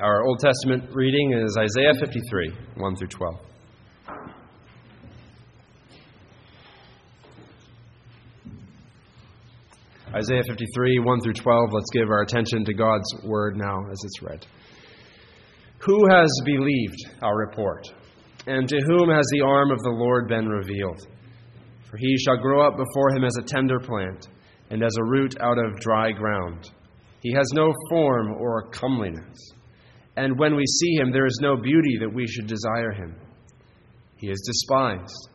Our Old Testament reading is Isaiah 53, 1 through 12. Isaiah 53, 1 through 12. Let's give our attention to God's word now as it's read. Who has believed our report? And to whom has the arm of the Lord been revealed? For he shall grow up before him as a tender plant, and as a root out of dry ground. He has no form or comeliness and when we see him, there is no beauty that we should desire him. He is despised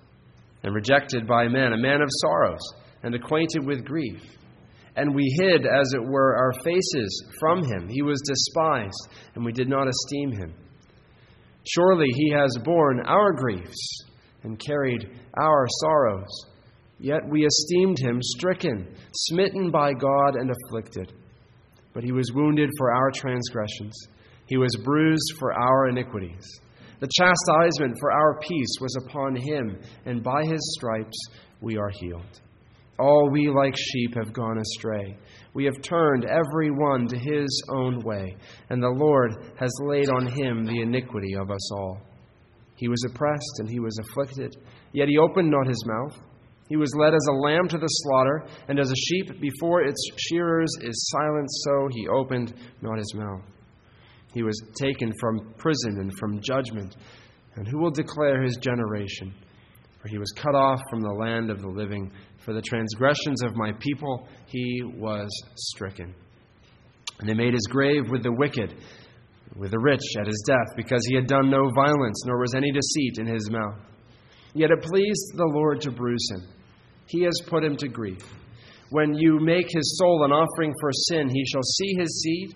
and rejected by men, a man of sorrows and acquainted with grief. And we hid, as it were, our faces from him. He was despised, and we did not esteem him. Surely he has borne our griefs and carried our sorrows. Yet we esteemed him stricken, smitten by God, and afflicted. But he was wounded for our transgressions he was bruised for our iniquities. The chastisement for our peace was upon him, and by his stripes we are healed. All we like sheep have gone astray. We have turned every one to his own way, and the Lord has laid on him the iniquity of us all. He was oppressed and he was afflicted, yet he opened not his mouth. He was led as a lamb to the slaughter, and as a sheep before its shearers is silent, so he opened not his mouth. He was taken from prison and from judgment. And who will declare his generation? For he was cut off from the land of the living. For the transgressions of my people he was stricken. And they made his grave with the wicked, with the rich at his death, because he had done no violence, nor was any deceit in his mouth. Yet it pleased the Lord to bruise him. He has put him to grief. When you make his soul an offering for sin, he shall see his seed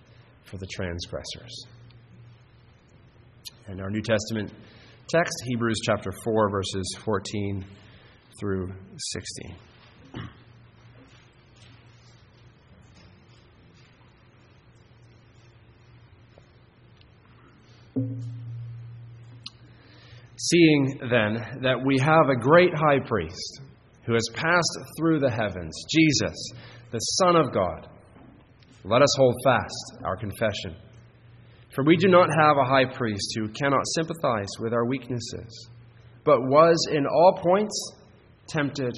for the transgressors. And our New Testament text, Hebrews chapter 4, verses 14 through 16. Seeing then that we have a great high priest who has passed through the heavens, Jesus, the Son of God, let us hold fast our confession. For we do not have a high priest who cannot sympathize with our weaknesses, but was in all points tempted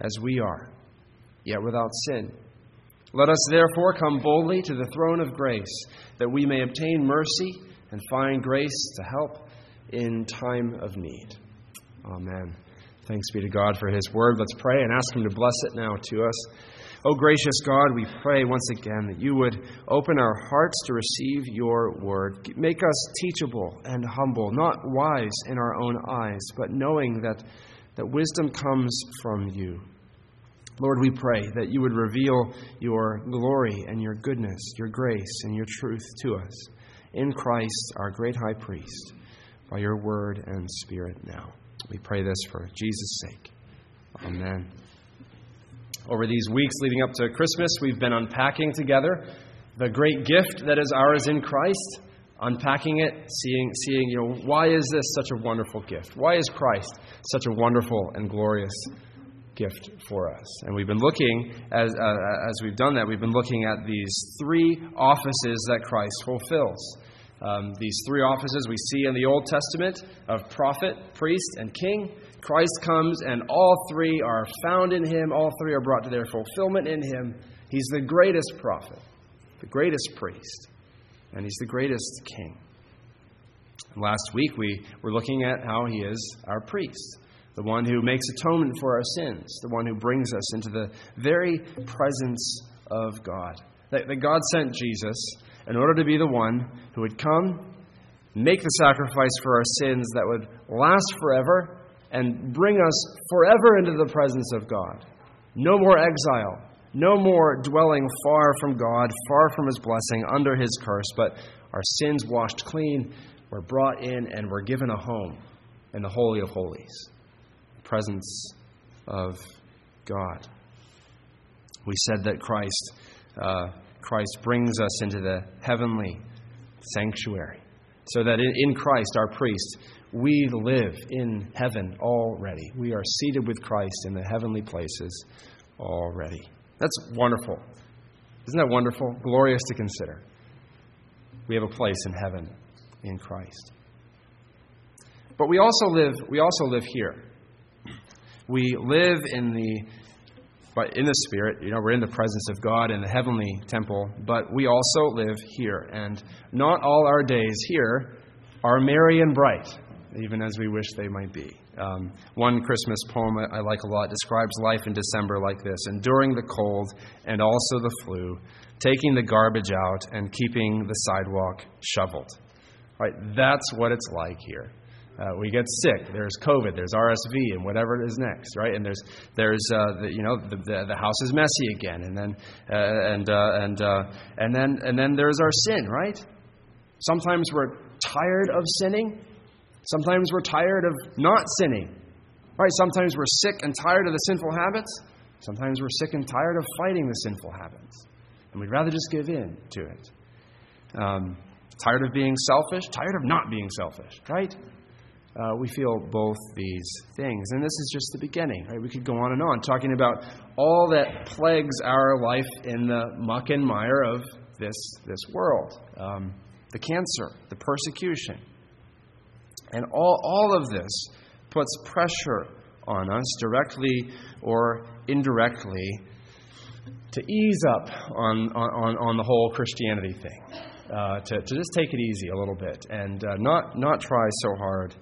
as we are, yet without sin. Let us therefore come boldly to the throne of grace, that we may obtain mercy and find grace to help in time of need. Amen. Thanks be to God for His word. Let's pray and ask Him to bless it now to us. Oh, gracious God, we pray once again that you would open our hearts to receive your word. Make us teachable and humble, not wise in our own eyes, but knowing that, that wisdom comes from you. Lord, we pray that you would reveal your glory and your goodness, your grace and your truth to us in Christ, our great high priest, by your word and spirit now. We pray this for Jesus' sake. Amen. Over these weeks leading up to Christmas, we've been unpacking together the great gift that is ours in Christ, unpacking it, seeing, seeing, you know, why is this such a wonderful gift? Why is Christ such a wonderful and glorious gift for us? And we've been looking, as, uh, as we've done that, we've been looking at these three offices that Christ fulfills. Um, these three offices we see in the Old Testament of prophet, priest, and king. Christ comes, and all three are found in him. All three are brought to their fulfillment in him. He's the greatest prophet, the greatest priest, and he's the greatest king. last week we were looking at how he is our priest, the one who makes atonement for our sins, the one who brings us into the very presence of God. That, that God sent Jesus in order to be the one who would come, make the sacrifice for our sins that would last forever, and bring us forever into the presence of God. No more exile, No more dwelling far from God, far from His blessing, under His curse, but our sins washed clean, we're brought in, and we're given a home in the Holy of Holies, the presence of God. We said that Christ, uh, Christ brings us into the heavenly sanctuary, so that in Christ, our priest, we live in heaven already. We are seated with Christ in the heavenly places already. That's wonderful. Isn't that wonderful? Glorious to consider. We have a place in heaven in Christ. But we also live we also live here. We live in the but in the spirit, you know, we're in the presence of God in the heavenly temple, but we also live here and not all our days here are merry and bright, even as we wish they might be. Um, one Christmas poem I like a lot describes life in December like this enduring the cold and also the flu, taking the garbage out and keeping the sidewalk shoveled. Right? That's what it's like here. Uh, we get sick. There's COVID. There's RSV, and whatever it is next, right? And there's there's uh, the, you know the, the, the house is messy again, and then uh, and uh, and uh, and then and then there's our sin, right? Sometimes we're tired of sinning. Sometimes we're tired of not sinning, right? Sometimes we're sick and tired of the sinful habits. Sometimes we're sick and tired of fighting the sinful habits, and we'd rather just give in to it. Um, tired of being selfish, tired of not being selfish, right? uh, we feel both these things. And this is just the beginning. Right? We could go on and on talking about all that plagues our life in the muck and mire of this, this world um, the cancer, the persecution. And all, all of this puts pressure on us, directly or indirectly, to ease up on, on, on the whole Christianity thing. Uh, to, to just take it easy a little bit and uh, not, not try so hard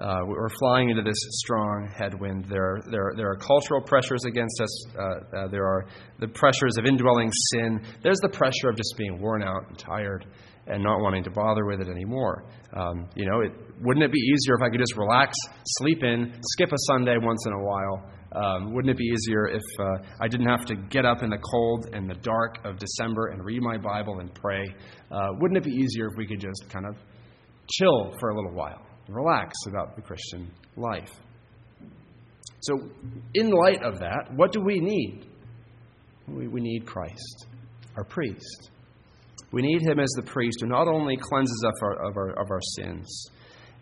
uh, we're flying into this strong headwind. There, there, there are cultural pressures against us. Uh, uh, there are the pressures of indwelling sin. There's the pressure of just being worn out and tired and not wanting to bother with it anymore. Um, you know, it, wouldn't it be easier if I could just relax, sleep in, skip a Sunday once in a while? Um, wouldn't it be easier if uh, I didn't have to get up in the cold and the dark of December and read my Bible and pray? Uh, wouldn't it be easier if we could just kind of chill for a little while? relax about the Christian life. So, in light of that, what do we need? We, we need Christ, our priest. We need him as the priest who not only cleanses us of our, of our, of our sins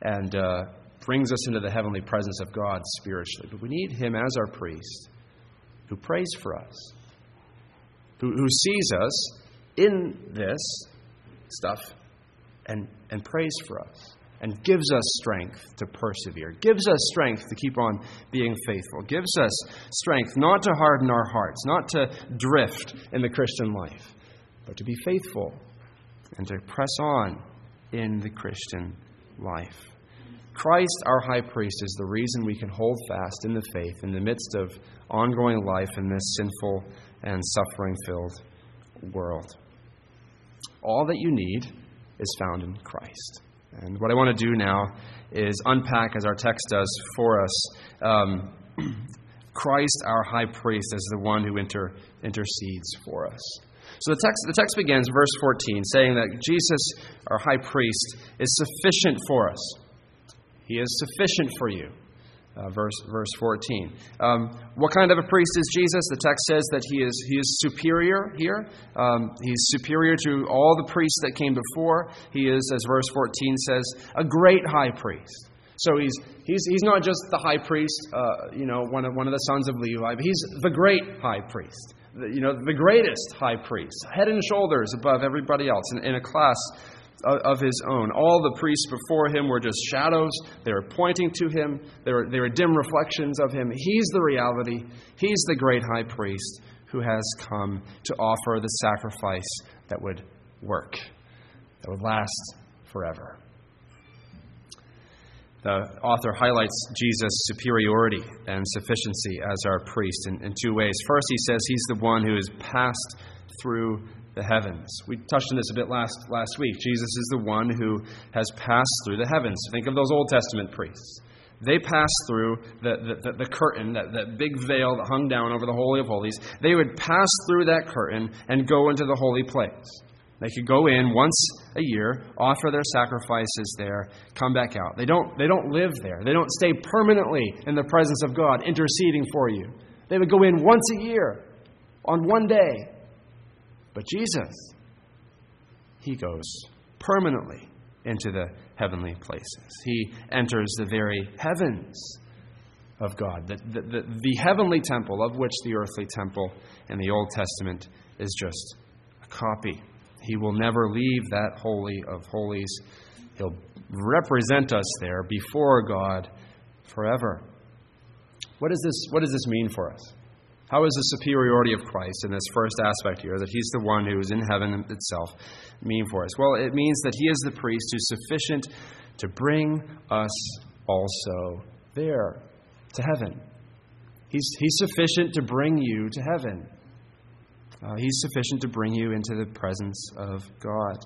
and uh, brings us into the heavenly presence of God spiritually, but we need him as our priest who prays for us, who, who sees us in this stuff and, and prays for us and gives us strength to persevere, gives us strength to keep on being faithful, gives us strength not to harden our hearts, not to drift in the Christian life, but to be faithful and to press on in the Christian life. Christ, our high priest, is the reason we can hold fast in the faith in the midst of ongoing life in this sinful and suffering filled world. All that you need is found in Christ. And what I want to do now is unpack, as our text does for us, um, Christ, our high priest, as the one who inter, intercedes for us. So the text, the text begins, verse 14, saying that Jesus, our high priest, is sufficient for us. He is sufficient for you uh, verse, verse 14. Um, what kind of a priest is Jesus? The text says that he is, he is superior here. Um, he's superior to all the priests that came before. He is, as verse 14 says, a great high priest. So he's, he's, he's not just the high priest, uh, you know, one of, one of the sons of Levi, but he's the great high priest. You know, the greatest high priest, head and shoulders above everybody else in, in a class of his own. All the priests before him were just shadows. They were pointing to him, they were, they were dim reflections of him. He's the reality, he's the great high priest who has come to offer the sacrifice that would work, that would last forever. The author highlights Jesus' superiority and sufficiency as our priest in, in two ways. First, he says he's the one who has passed through the heavens. We touched on this a bit last, last week. Jesus is the one who has passed through the heavens. Think of those Old Testament priests. they passed through the, the, the, curtain, that, that big veil that hung down over the Holy of Holies. They would pass through that curtain and go into the holy place. They could go in once a year, offer their sacrifices there, come back out. They don't, they don't live there. They don't stay permanently in the presence of God, interceding for you. They would go in once a year, on one day. But Jesus, He goes permanently into the heavenly places. He enters the very heavens of God, the, the, the, the, heavenly temple of which the earthly temple in the Old Testament is just a copy. He will never leave that holy of holies. He'll represent us there before God forever. What, is this, what does this mean for us? How is the superiority of Christ in this first aspect here, that he's the one who is in heaven itself, mean for us? Well, it means that he is the priest who's sufficient to bring us also there, to heaven. He's, he's sufficient to bring you to heaven. Uh, he's sufficient to bring you into the presence of God.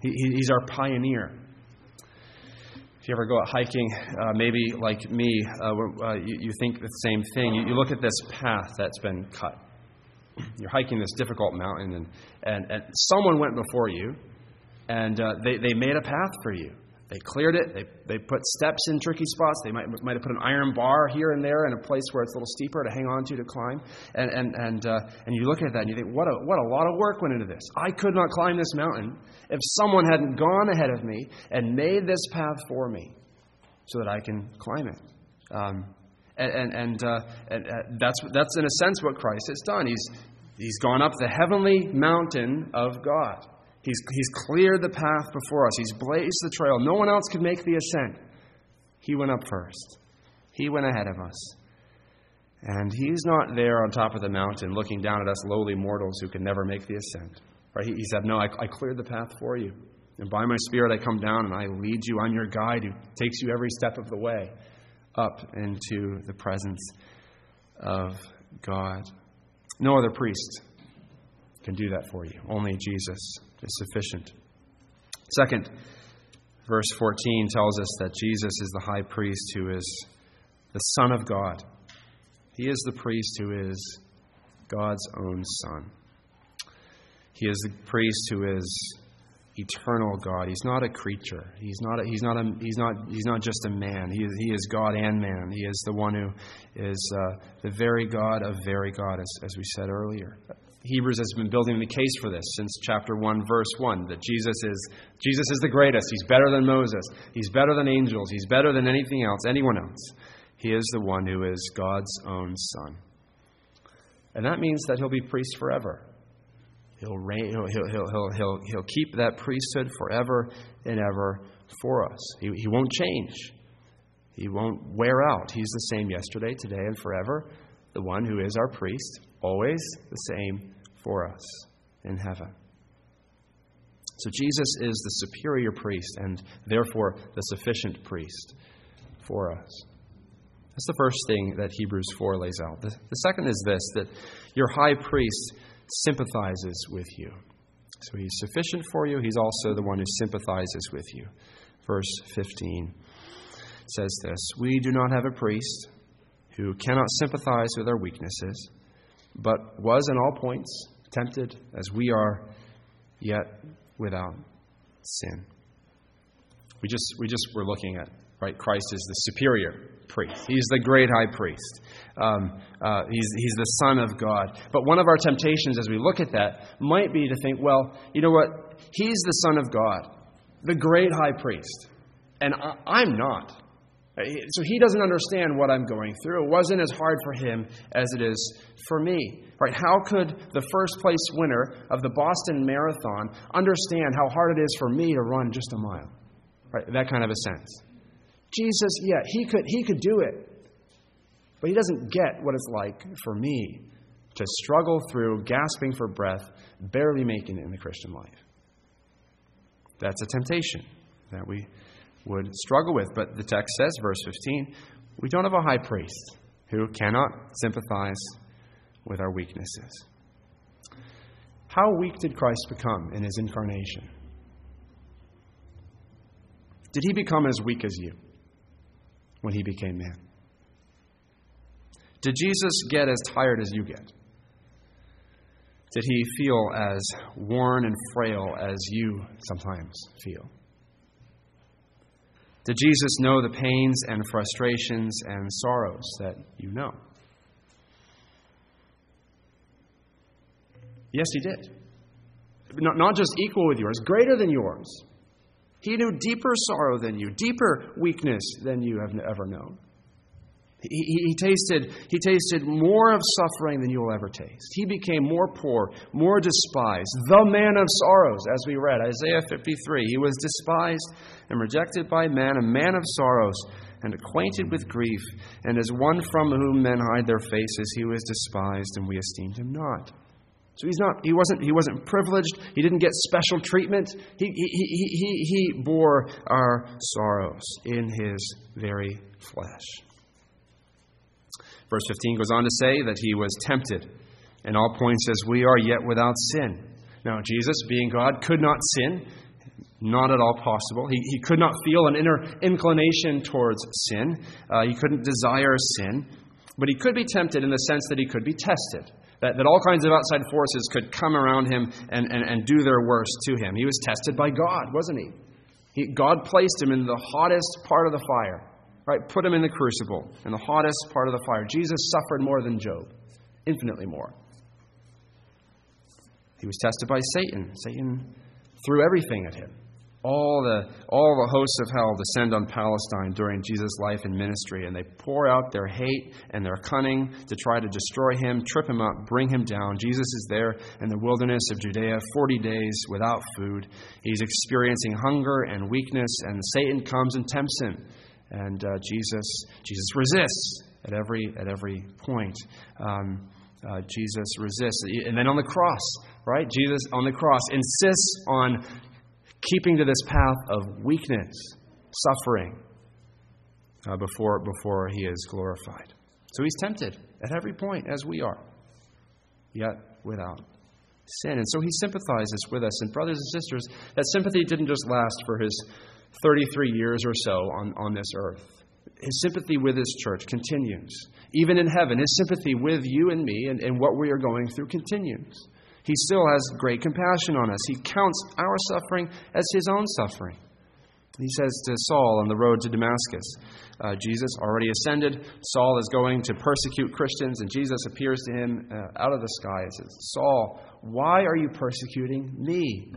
He, he's our pioneer. If you ever go out hiking, uh, maybe like me, uh, uh, you, you, think the same thing. You, you, look at this path that's been cut. You're hiking this difficult mountain, and, and, and someone went before you, and uh, they, they made a path for you. They cleared it. They, they put steps in tricky spots. They might, might have put an iron bar here and there in a place where it's a little steeper to hang on to to climb. And, and, and, uh, and you look at that and you think, what a, what a lot of work went into this. I could not climb this mountain if someone hadn't gone ahead of me and made this path for me so that I can climb it. Um, and and, and, uh, and uh, that's, that's, in a sense, what Christ has done. He's, he's gone up the heavenly mountain of God. He's, he's cleared the path before us. He's blazed the trail. No one else could make the ascent. He went up first. He went ahead of us. And he's not there on top of the mountain looking down at us lowly mortals who can never make the ascent. Right? He, he said, No, I, I cleared the path for you. And by my Spirit I come down and I lead you. I'm your guide who takes you every step of the way up into the presence of God. No other priest can do that for you. Only Jesus is sufficient. Second, verse 14 tells us that Jesus is the high priest who is the Son of God. He is the priest who is God's own Son. He is the priest who is eternal God. He's not a creature. He's not. A, he's not. A, he's not. He's not just a man. He is, he is God and man. He is the one who is uh, the very God of very God, as, as we said earlier. Hebrews has been building the case for this since chapter 1 verse 1 that Jesus is Jesus is the greatest. He's better than Moses. He's better than angels. He's better than anything else, anyone else. He is the one who is God's own son. And that means that he'll be priest forever. He'll, reign, he'll, he'll, he'll, he'll, he'll keep that priesthood forever and ever for us. He, he won't change. He won't wear out. He's the same yesterday, today, and forever. The one who is our priest, always the same for us in heaven. So Jesus is the superior priest and therefore the sufficient priest for us. That's the first thing that Hebrews 4 lays out. The, the second is this that your high priest sympathizes with you. So he's sufficient for you, he's also the one who sympathizes with you. Verse 15 says this We do not have a priest who cannot sympathize with our weaknesses, but was in all points tempted as we are, yet without sin. We just we just were looking at right. Christ is the superior priest. He's the great high priest. Um, uh, he's he's the Son of God. But one of our temptations, as we look at that, might be to think, well, you know what? He's the Son of God, the great high priest, and I, I'm not. So he doesn't understand what I'm going through. It wasn't as hard for him as it is for me. Right? How could the first place winner of the Boston Marathon understand how hard it is for me to run just a mile? Right? That kind of a sense. Jesus, yeah, he could he could do it. But he doesn't get what it's like for me to struggle through gasping for breath, barely making it in the Christian life. That's a temptation that we would struggle with. But the text says, verse 15, we don't have a high priest who cannot sympathize with our weaknesses. How weak did Christ become in his incarnation? Did he become as weak as you? when he became man? Did Jesus get as tired as you get? Did he feel as worn and frail as you sometimes feel? Did Jesus know the pains and frustrations and sorrows that you know? Yes, he did. Not, not just equal with yours, greater than yours. He knew deeper sorrow than you, deeper weakness than you have ever known. He, he, tasted, he tasted more of suffering than you will ever taste. He became more poor, more despised, the man of sorrows, as we read, Isaiah 53. He was despised and rejected by men, a man of sorrows, and acquainted with grief. And as one from whom men hide their faces, he was despised, and we esteemed him not. So he's not, he, wasn't, he wasn't privileged. He didn't get special treatment. He, he, he, he, he bore our sorrows in his very flesh. Verse 15 goes on to say that he was tempted in all points as we are, yet without sin. Now, Jesus, being God, could not sin. Not at all possible. He, he could not feel an inner inclination towards sin. Uh, he couldn't desire sin. But he could be tempted in the sense that he could be tested. That, that all kinds of outside forces could come around him and, and, and do their worst to him. He was tested by God, wasn't he? he? God placed him in the hottest part of the fire. Right? Put him in the crucible, in the hottest part of the fire. Jesus suffered more than Job, infinitely more. He was tested by Satan. Satan threw everything at him. All the, all the hosts of hell descend on Palestine during Jesus' life and ministry, and they pour out their hate and their cunning to try to destroy him, trip him up, bring him down. Jesus is there in the wilderness of Judea, 40 days without food. He's experiencing hunger and weakness, and Satan comes and tempts him. And uh, Jesus, Jesus resists at every, at every point. Um, uh, Jesus resists. And then on the cross, right? Jesus on the cross insists on keeping to this path of weakness, suffering, uh, before, before he is glorified. So he's tempted at every point, as we are, yet without sin. And so he sympathizes with us. And, brothers and sisters, that sympathy didn't just last for his 33 years or so on, on this earth. His sympathy with his church continues. Even in heaven, his sympathy with you and me and, and what we are going through continues. He still has great compassion on us. He counts our suffering as his own suffering. He says to Saul on the road to Damascus, uh, Jesus already ascended. Saul is going to persecute Christians, and Jesus appears to him uh, out of the sky and says, Saul, why are you persecuting me?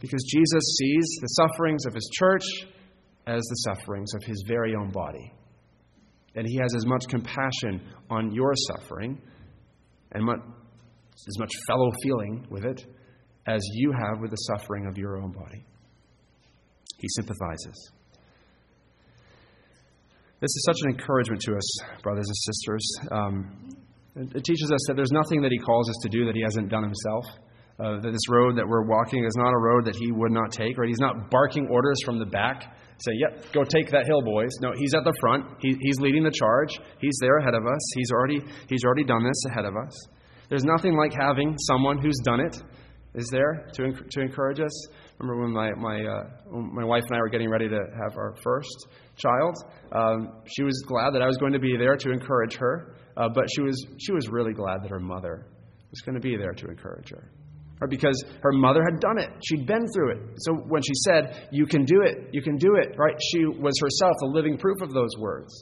Because Jesus sees the sufferings of his church as the sufferings of his very own body. And he has as much compassion on your suffering and much, as much fellow feeling with it as you have with the suffering of your own body. He sympathizes. This is such an encouragement to us, brothers and sisters. Um, it teaches us that there's nothing that he calls us to do that he hasn't done himself uh, that this road that we're walking is not a road that he would not take, right? He's not barking orders from the back, say, yep, go take that hill, boys. No, he's at the front. He, he's leading the charge. He's there ahead of us. He's already, he's already done this ahead of us. There's nothing like having someone who's done it, is there, to, to encourage us? Remember when my, my, uh, my wife and I were getting ready to have our first child? Um, she was glad that I was going to be there to encourage her, uh, but she was, she was really glad that her mother was going to be there to encourage her or because her mother had done it. She'd been through it. So when she said, You can do it, you can do it, right? She was herself a living proof of those words.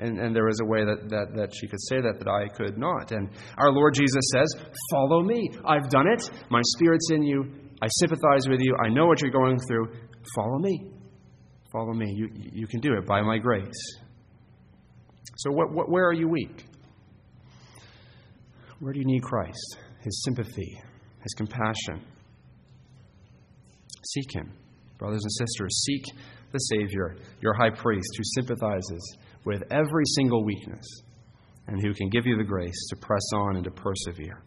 And, and there was a way that, that, that she could say that that I could not. And our Lord Jesus says, Follow me. I've done it. My Spirit's in you. I sympathize with you. I know what you're going through. Follow me. Follow me. You, you can do it by my grace. So, what, what, where are you weak? Where do you need Christ? His sympathy, his compassion. Seek him, brothers and sisters. Seek the Savior, your high priest, who sympathizes with every single weakness and who can give you the grace to press on and to persevere.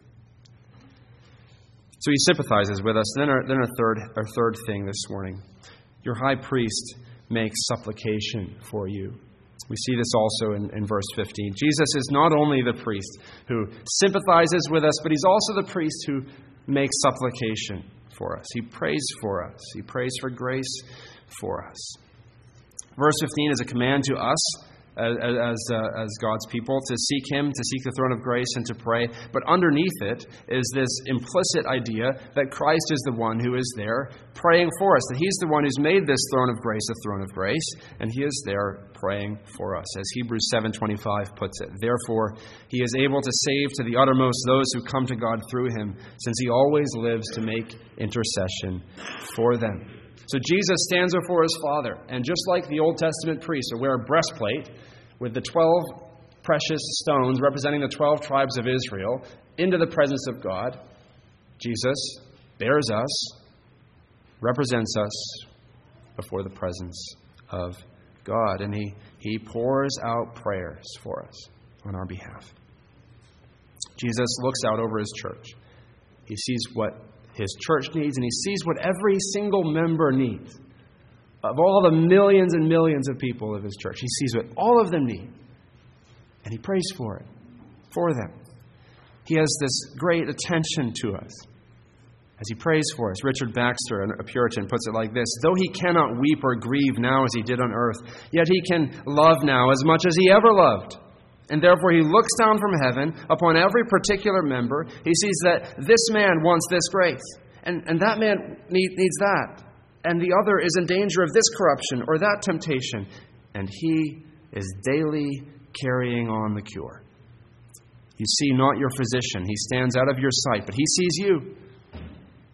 So he sympathizes with us. Then our, then our, third, our third thing this morning your high priest makes supplication for you. We see this also in, in verse 15. Jesus is not only the priest who sympathizes with us, but he's also the priest who makes supplication for us. He prays for us. He prays for grace for us. Verse 15 is a command to us as, as, uh, as, God's people, to seek Him, to seek the throne of grace, and to pray. But underneath it is this implicit idea that Christ is the one who is there praying for us, that He's the one who's made this throne of grace a throne of grace, and He is there praying for us. As Hebrews 7.25 puts it, Therefore, He is able to save to the uttermost those who come to God through Him, since He always lives to make intercession for them. So Jesus stands before his Father, and just like the Old Testament priests would wear a breastplate with the 12 precious stones representing the 12 tribes of Israel into the presence of God, Jesus bears us, represents us before the presence of God, and he, he pours out prayers for us on our behalf. Jesus looks out over his church. He sees what his church needs, and he sees what every single member needs. Of all the millions and millions of people of his church, he sees what all of them need. And he prays for it, for them. He has this great attention to us as he prays for us. Richard Baxter, a Puritan, puts it like this Though he cannot weep or grieve now as he did on earth, yet he can love now as much as he ever loved. And therefore, he looks down from heaven upon every particular member. He sees that this man wants this grace, and, and that man need, needs that, and the other is in danger of this corruption or that temptation, and he is daily carrying on the cure. You see not your physician, he stands out of your sight, but he sees you,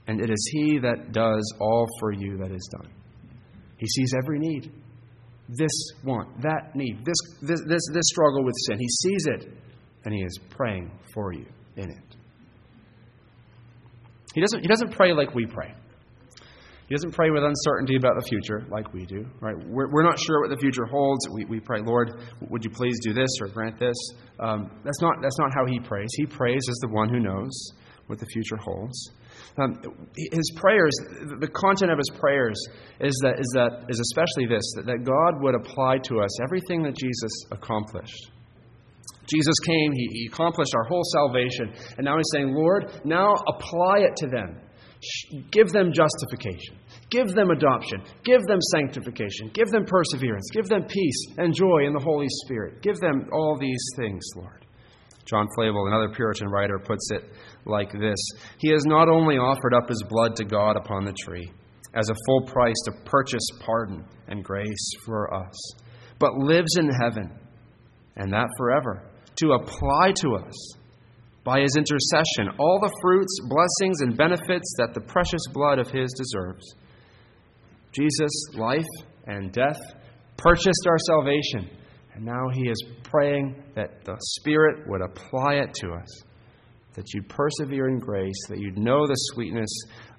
and it is he that does all for you that is done. He sees every need this want, that need, this, this, this, this struggle with sin. He sees it, and He is praying for you in it. He doesn't, he doesn't pray like we pray. He doesn't pray with uncertainty about the future like we do, right? We're, we're not sure what the future holds. We, we pray, Lord, would you please do this or grant this? Um, that's, not, that's not how he prays. He prays as the one who knows what the future holds. Um, his prayers, the content of his prayers is that, is that is especially this that, that God would apply to us everything that Jesus accomplished. Jesus came, he, he accomplished our whole salvation, and now he's saying, Lord, now apply it to them. Give them justification. Give them adoption. Give them sanctification. Give them perseverance. Give them peace and joy in the Holy Spirit. Give them all these things, Lord. John Flavel, another Puritan writer, puts it like this He has not only offered up his blood to God upon the tree as a full price to purchase pardon and grace for us, but lives in heaven, and that forever, to apply to us by his intercession all the fruits, blessings, and benefits that the precious blood of his deserves. Jesus' life and death purchased our salvation, and now he is praying that the Spirit would apply it to us that you'd persevere in grace, that you'd know the sweetness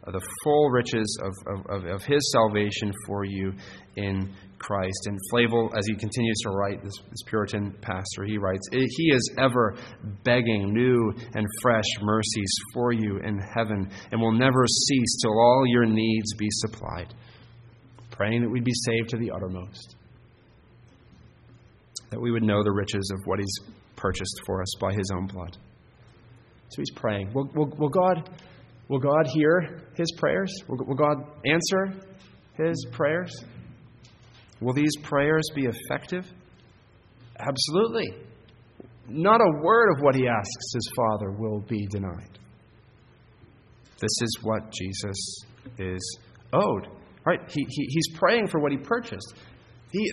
of the full riches of, of, of, His salvation for you in Christ. And Flavel, as he continues to write, this, this Puritan pastor, he writes, He is ever begging new and fresh mercies for you in heaven and will never cease till all your needs be supplied. Praying that we'd be saved to the uttermost, that we would know the riches of what He's purchased for us by His own blood. So he's praying. Will, will, will, God, will God hear his prayers? Will, will God answer his prayers? Will these prayers be effective? Absolutely. Not a word of what he asks his Father will be denied. This is what Jesus is owed. Right? He, he, he's praying for what he purchased. He,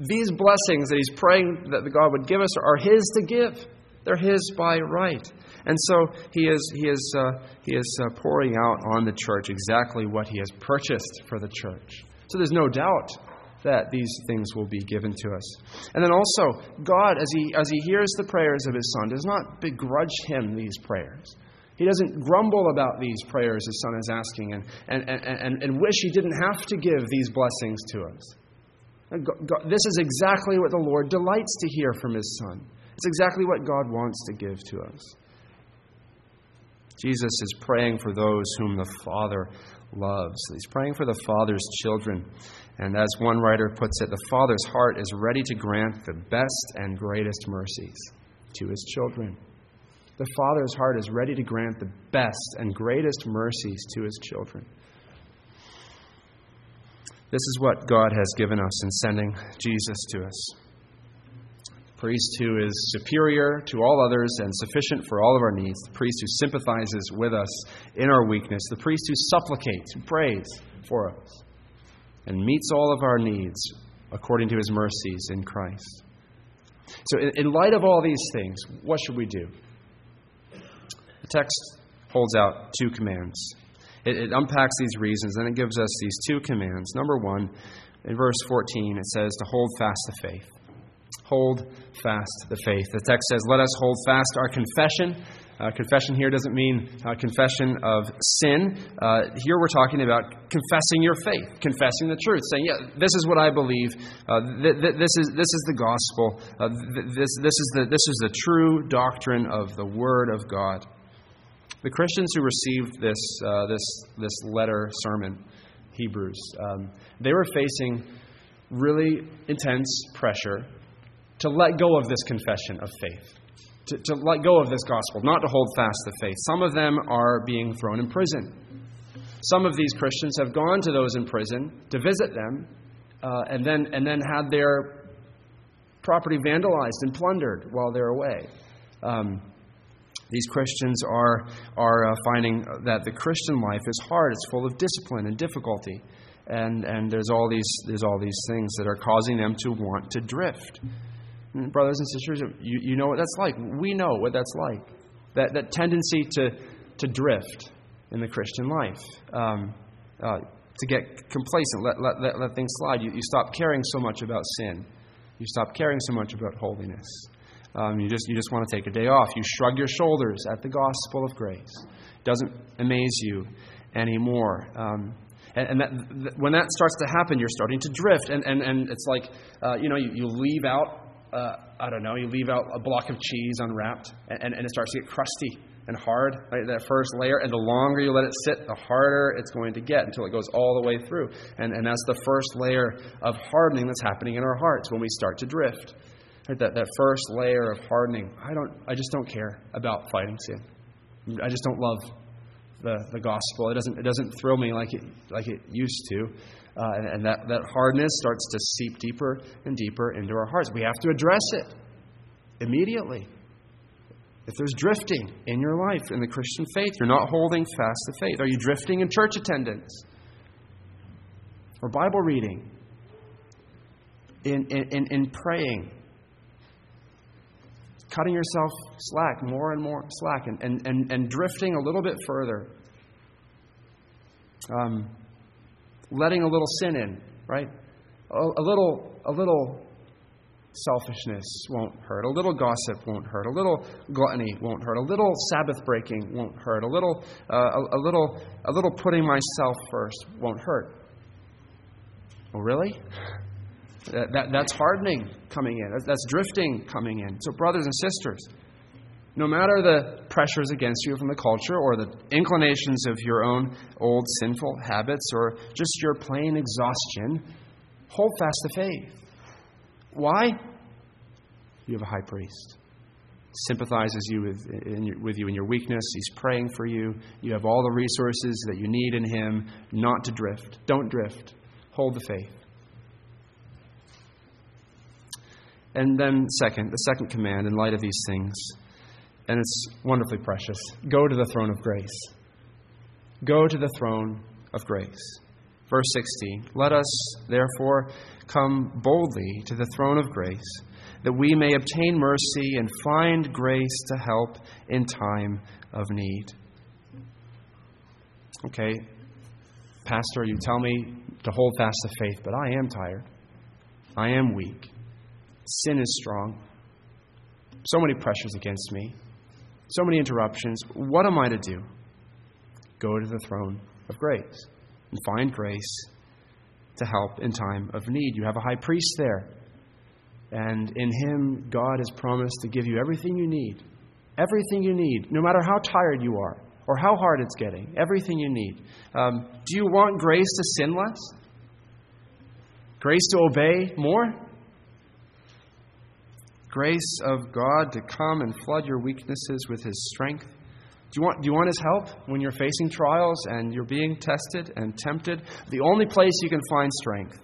these blessings that he's praying that God would give us are his to give. They're his by right. And so he is, he is, uh, he is uh, pouring out on the church exactly what he has purchased for the church. So there's no doubt that these things will be given to us. And then also, God, as he, as he hears the prayers of his son, does not begrudge him these prayers. He doesn't grumble about these prayers his son is asking and, and, and, and, wish he didn't have to give these blessings to us. This is exactly what the Lord delights to hear from his son. It's exactly what God wants to give to us. Jesus is praying for those whom the Father loves. He's praying for the Father's children. And as one writer puts it, the Father's heart is ready to grant the best and greatest mercies to his children. The Father's heart is ready to grant the best and greatest mercies to his children. This is what God has given us in sending Jesus to us. Priest who is superior to all others and sufficient for all of our needs, the priest who sympathizes with us in our weakness, the priest who supplicates, who prays for us, and meets all of our needs according to his mercies in Christ. So, in, light of all these things, what should we do? The text holds out two commands. It, it unpacks these reasons, and it gives us these two commands. Number one, in verse 14, it says to hold fast the faith. Hold fast the faith. The text says, Let us hold fast our confession. Uh, confession here doesn't mean uh, confession of sin. Uh, here we're talking about confessing your faith, confessing the truth, saying, "Yeah, this is what I believe. Uh, th- th- this is this is the gospel. Uh, th- this this is the this is the true doctrine of the Word of God." The Christians who received this uh, this this letter sermon, Hebrews, um, they were facing really intense pressure to let go of this confession of faith to, to let go of this gospel, not to hold fast the faith. Some of them are being thrown in prison. Some of these Christians have gone to those in prison to visit them uh, and, then, and then had their property vandalized and plundered while they're away. Um, these Christians are, are uh, finding that the Christian life is hard, it's full of discipline and difficulty. And, and there's, all these, there's all these things that are causing them to want to drift. Brothers and sisters, you, you know what that's like. We know what that's like. That, that tendency to, to drift in the Christian life, um, uh, to get complacent, let, let, let, let things slide. You, you stop caring so much about sin, you stop caring so much about holiness. Um, you, just, you just want to take a day off. You shrug your shoulders at the gospel of grace. It doesn't amaze you anymore. Um, and, that, th- when that starts to happen, you're starting to drift. And, and, and it's like, uh, you know, you, you leave out uh, I don't know, you leave out a block of cheese unwrapped and, and, and it starts to get crusty and hard, right? That first layer. And the longer you let it sit, the harder it's going to get until it goes all the way through. And, and that's the first layer of hardening that's happening in our hearts when we start to drift. Right? That, that first layer of hardening. I, don't, I just don't care about fighting sin. I just don't love the, the gospel. It doesn't, it doesn't thrill me like it, like it used to. Uh, and, and that, that hardness starts to seep deeper and deeper into our hearts. We have to address it immediately. If there's drifting in your life in the Christian faith, you're not holding fast the faith. Are you drifting in church attendance or Bible reading? In, in, in praying? Cutting yourself slack, more and more slack, and, and, and, and drifting a little bit further. Um, letting a little sin in, right? A, a, little, a little selfishness won't hurt. A little gossip won't hurt. A little gluttony won't hurt. A little Sabbath breaking won't hurt. A little, uh, a, a, little, a little putting myself first won't hurt. Oh, really? That, that, that's hardening coming in. That's drifting coming in. So, brothers and sisters, no matter the pressures against you from the culture or the inclinations of your own old sinful habits or just your plain exhaustion, hold fast the faith. Why? You have a high priest. Sympathizes you with, in, with you in your weakness. He's praying for you. You have all the resources that you need in Him not to drift. Don't drift. Hold the faith. And then, second, the second command in light of these things and it's wonderfully precious. Go to the throne of grace. Go to the throne of grace. Verse 16 Let us, therefore, come boldly to the throne of grace, that we may obtain mercy and find grace to help in time of need. Okay, Pastor, you tell me to hold fast the faith, but I am tired. I am weak. Sin is strong. So many pressures against me so many interruptions. What am I to do? Go to the throne of grace and find grace to help in time of need. You have a high priest there. And in him, God has promised to give you everything you need. Everything you need, no matter how tired you are or how hard it's getting. Everything you need. Um, do you want grace to sin less? Grace to obey more? Grace of God to come and flood your weaknesses with His strength? Do you, want, do you want His help when you're facing trials and you're being tested and tempted? The only place you can find strength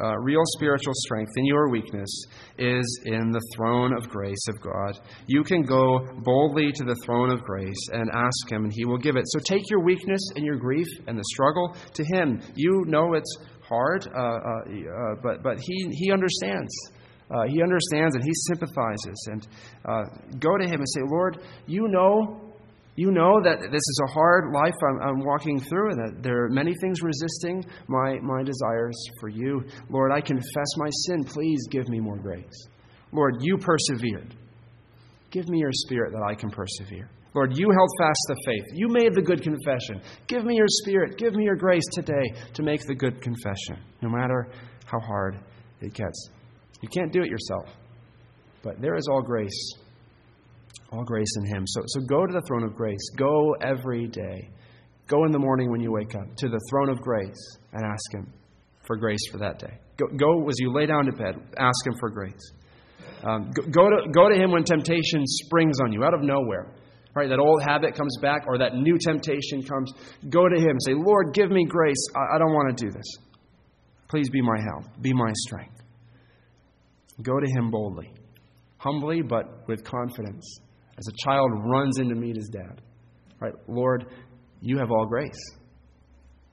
uh, real spiritual strength in your weakness is in the throne of grace of God. You can go boldly to the throne of grace and ask Him, and He will give it. So take your weakness and your grief and the struggle to Him. You know it's hard, uh, uh, uh but, but he, he understands. Uh, he understands and he sympathizes. And uh, go to him and say, Lord, you know you know that this is a hard life I'm, I'm, walking through and that there are many things resisting my, my desires for you. Lord, I confess my sin. Please give me more grace. Lord, you persevered. Give me your spirit that I can persevere. Lord, you held fast the faith. You made the good confession. Give me your spirit. Give me your grace today to make the good confession, no matter how hard it gets. You can't do it yourself, but there is all grace all grace in Him. So, so go to the throne of grace. Go every day. Go in the morning when you wake up to the throne of grace and ask Him for grace for that day. Go, go as you lay down to bed, ask Him for grace. Um, go, go, to, go to Him when temptation springs on you out of nowhere. Right, that old habit comes back or that new temptation comes. Go to Him. Say, Lord, give me grace. I, I don't want to do this. Please be my help. Be my strength. Go to Him boldly, humbly, but with confidence as a child runs in to meet his dad. Right? Lord, you have all grace.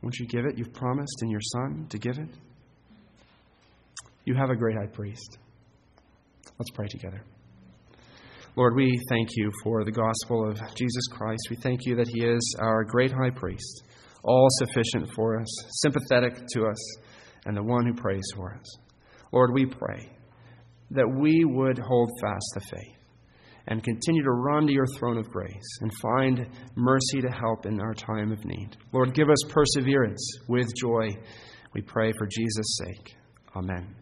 Won't you give it? You've promised in your Son to give it. You have a great high priest. Let's pray together. Lord, we thank you for the gospel of Jesus Christ. We thank you that he is our great high priest, all sufficient for us, sympathetic to us, and the one who prays for us. Lord, we pray that we would hold fast the faith and continue to run to your throne of grace and find mercy to help in our time of need. Lord, give us perseverance with joy. We pray for Jesus' sake. Amen.